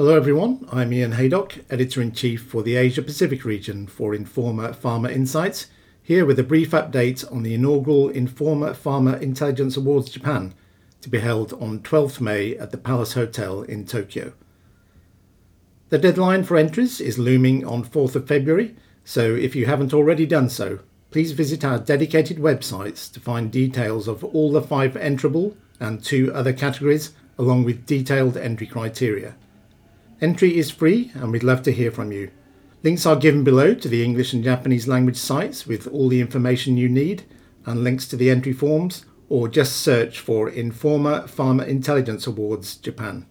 Hello everyone, I'm Ian Haydock, Editor in Chief for the Asia Pacific region for Informa Pharma Insights, here with a brief update on the inaugural Informa Pharma Intelligence Awards Japan to be held on 12th May at the Palace Hotel in Tokyo. The deadline for entries is looming on 4th of February, so if you haven't already done so, please visit our dedicated websites to find details of all the five enterable and two other categories, along with detailed entry criteria. Entry is free and we'd love to hear from you. Links are given below to the English and Japanese language sites with all the information you need and links to the entry forms, or just search for Informa Pharma Intelligence Awards Japan.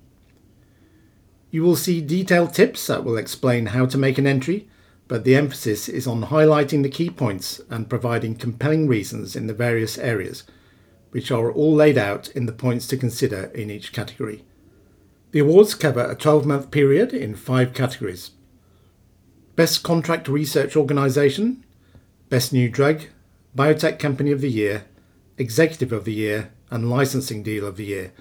You will see detailed tips that will explain how to make an entry, but the emphasis is on highlighting the key points and providing compelling reasons in the various areas, which are all laid out in the points to consider in each category. The awards cover a 12 month period in five categories Best Contract Research Organisation, Best New Drug, Biotech Company of the Year, Executive of the Year, and Licensing Deal of the Year,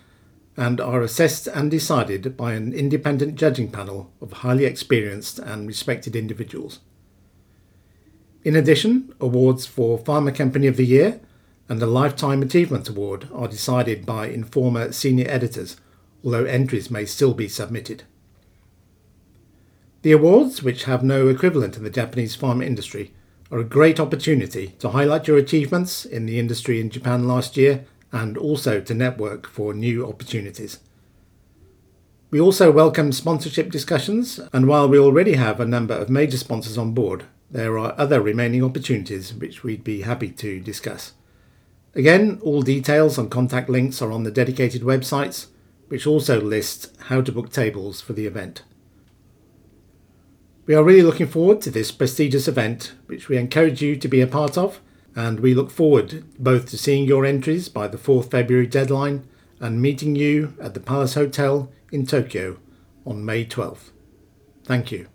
and are assessed and decided by an independent judging panel of highly experienced and respected individuals. In addition, awards for Pharma Company of the Year and the Lifetime Achievement Award are decided by Informa senior editors although entries may still be submitted. The awards, which have no equivalent in the Japanese pharma industry, are a great opportunity to highlight your achievements in the industry in Japan last year and also to network for new opportunities. We also welcome sponsorship discussions, and while we already have a number of major sponsors on board, there are other remaining opportunities which we'd be happy to discuss. Again, all details and contact links are on the dedicated websites which also lists how to book tables for the event. We are really looking forward to this prestigious event, which we encourage you to be a part of, and we look forward both to seeing your entries by the 4th February deadline and meeting you at the Palace Hotel in Tokyo on May 12th. Thank you.